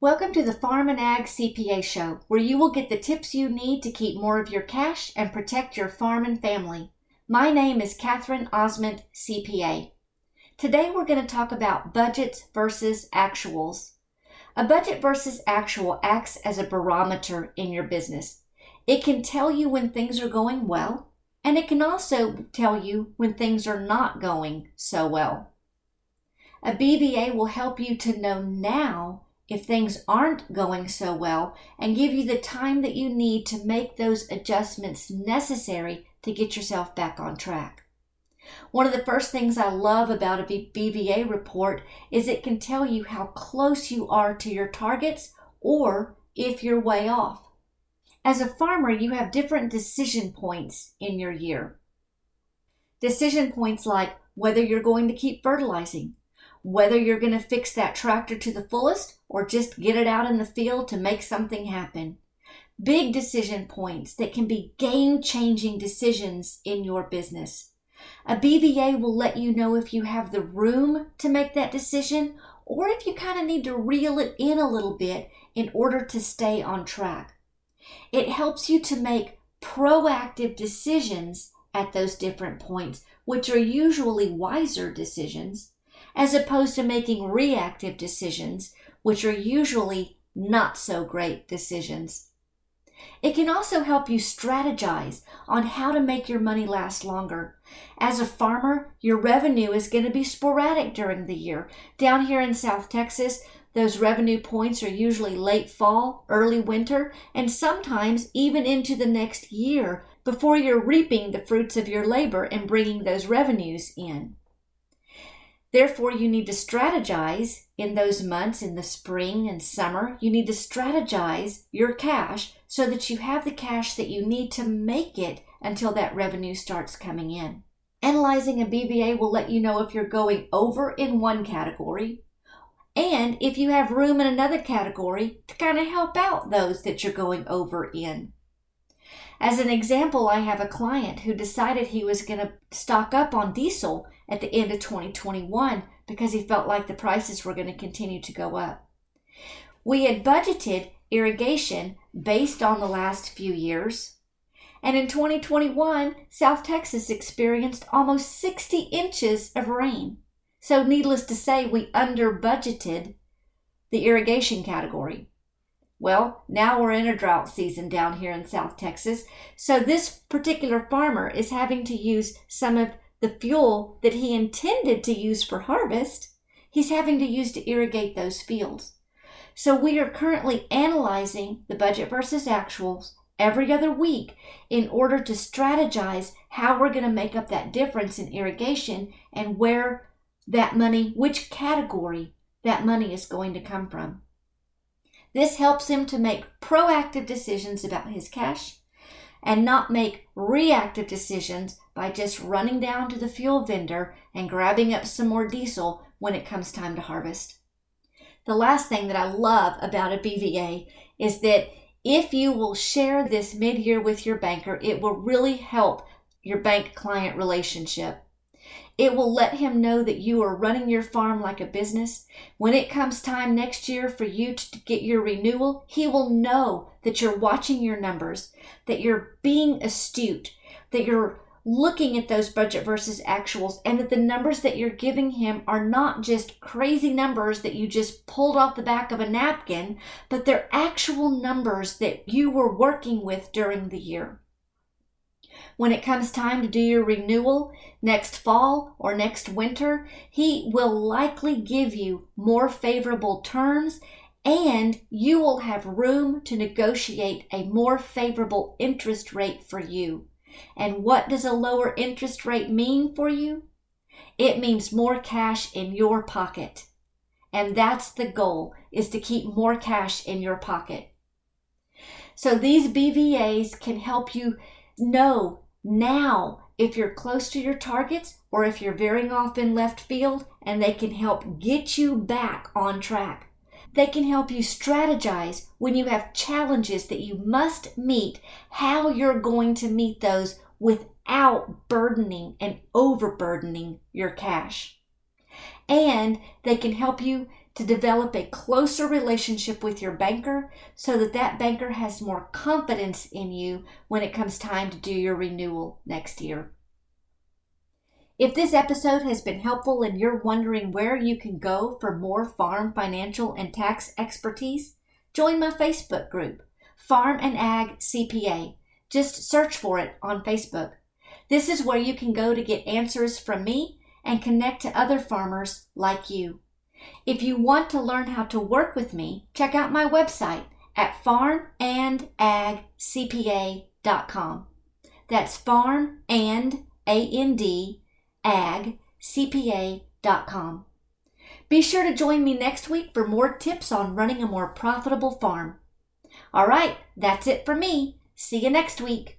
Welcome to the Farm and Ag CPA Show, where you will get the tips you need to keep more of your cash and protect your farm and family. My name is Catherine Osmond, CPA. Today we're going to talk about budgets versus actuals. A budget versus actual acts as a barometer in your business. It can tell you when things are going well, and it can also tell you when things are not going so well. A BVA will help you to know now if things aren't going so well and give you the time that you need to make those adjustments necessary to get yourself back on track. One of the first things I love about a BVA report is it can tell you how close you are to your targets or if you're way off. As a farmer, you have different decision points in your year. Decision points like whether you're going to keep fertilizing, whether you're going to fix that tractor to the fullest or just get it out in the field to make something happen. Big decision points that can be game changing decisions in your business. A BVA will let you know if you have the room to make that decision or if you kind of need to reel it in a little bit in order to stay on track. It helps you to make proactive decisions at those different points, which are usually wiser decisions as opposed to making reactive decisions, which are usually not so great decisions. It can also help you strategize on how to make your money last longer. As a farmer, your revenue is going to be sporadic during the year. Down here in South Texas, those revenue points are usually late fall, early winter, and sometimes even into the next year before you're reaping the fruits of your labor and bringing those revenues in. Therefore, you need to strategize in those months in the spring and summer. You need to strategize your cash so that you have the cash that you need to make it until that revenue starts coming in. Analyzing a BVA will let you know if you're going over in one category and if you have room in another category to kind of help out those that you're going over in. As an example, I have a client who decided he was going to stock up on diesel at the end of 2021 because he felt like the prices were going to continue to go up. We had budgeted irrigation based on the last few years. And in 2021, South Texas experienced almost 60 inches of rain. So, needless to say, we under budgeted the irrigation category. Well, now we're in a drought season down here in South Texas. So, this particular farmer is having to use some of the fuel that he intended to use for harvest, he's having to use to irrigate those fields. So we are currently analyzing the budget versus actuals every other week in order to strategize how we're going to make up that difference in irrigation and where that money, which category that money is going to come from. This helps him to make proactive decisions about his cash and not make reactive decisions by just running down to the fuel vendor and grabbing up some more diesel when it comes time to harvest. The last thing that I love about a BVA is that if you will share this mid year with your banker, it will really help your bank client relationship. It will let him know that you are running your farm like a business. When it comes time next year for you to get your renewal, he will know that you're watching your numbers, that you're being astute, that you're looking at those budget versus actuals, and that the numbers that you're giving him are not just crazy numbers that you just pulled off the back of a napkin, but they're actual numbers that you were working with during the year. When it comes time to do your renewal next fall or next winter, he will likely give you more favorable terms and you will have room to negotiate a more favorable interest rate for you. And what does a lower interest rate mean for you? It means more cash in your pocket. And that's the goal is to keep more cash in your pocket. So these BVAs can help you know now if you're close to your targets or if you're veering off in left field, and they can help get you back on track. They can help you strategize when you have challenges that you must meet, how you're going to meet those without burdening and overburdening your cash. And they can help you to develop a closer relationship with your banker so that that banker has more confidence in you when it comes time to do your renewal next year. If this episode has been helpful and you're wondering where you can go for more farm financial and tax expertise, join my Facebook group, Farm and Ag CPA. Just search for it on Facebook. This is where you can go to get answers from me and connect to other farmers like you. If you want to learn how to work with me, check out my website at farmandagcpa.com. That's farm and A-N-D agcpa.com. Be sure to join me next week for more tips on running a more profitable farm. All right, that's it for me. See you next week.